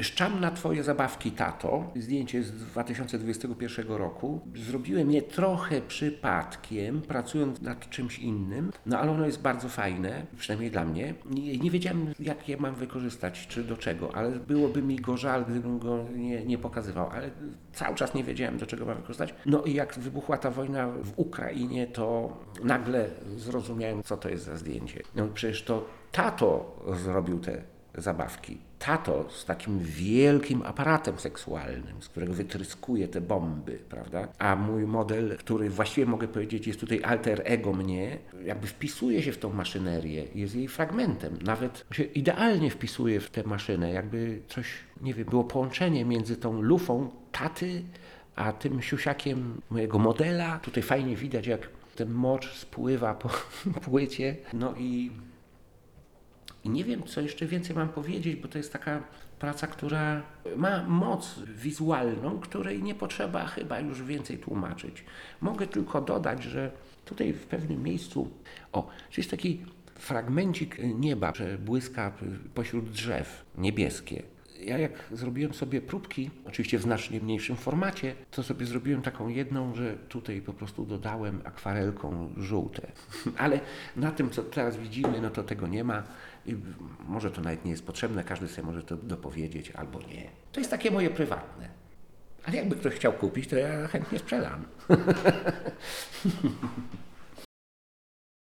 Szczam na Twoje zabawki, tato. Zdjęcie z 2021 roku. Zrobiłem je trochę przypadkiem, pracując nad czymś innym, no ale ono jest bardzo fajne, przynajmniej dla mnie. Nie, nie wiedziałem, jak je mam wykorzystać, czy do czego, ale byłoby mi go żal, gdybym go nie, nie pokazywał, ale cały czas nie wiedziałem, do czego mam wykorzystać. No i jak wybuchła ta wojna w Ukrainie, to nagle zrozumiałem, co to jest za zdjęcie. No przecież to tato zrobił te zabawki. Tato z takim wielkim aparatem seksualnym, z którego wytryskuje te bomby, prawda? A mój model, który właściwie mogę powiedzieć jest tutaj alter ego mnie, jakby wpisuje się w tą maszynerię, jest jej fragmentem. Nawet się idealnie wpisuje w tę maszynę, jakby coś, nie wiem, było połączenie między tą lufą taty, a tym siusiakiem mojego modela. Tutaj fajnie widać, jak ten mocz spływa po płycie. No i i nie wiem, co jeszcze więcej mam powiedzieć, bo to jest taka praca, która ma moc wizualną, której nie potrzeba chyba już więcej tłumaczyć. Mogę tylko dodać, że tutaj w pewnym miejscu, o, jest taki fragmencik nieba, że błyska pośród drzew niebieskie. Ja jak zrobiłem sobie próbki, oczywiście w znacznie mniejszym formacie, to sobie zrobiłem taką jedną, że tutaj po prostu dodałem akwarelką żółte. Ale na tym, co teraz widzimy, no to tego nie ma. I może to nawet nie jest potrzebne, każdy sobie może to dopowiedzieć albo nie. To jest takie moje prywatne. Ale jakby ktoś chciał kupić, to ja chętnie sprzedam.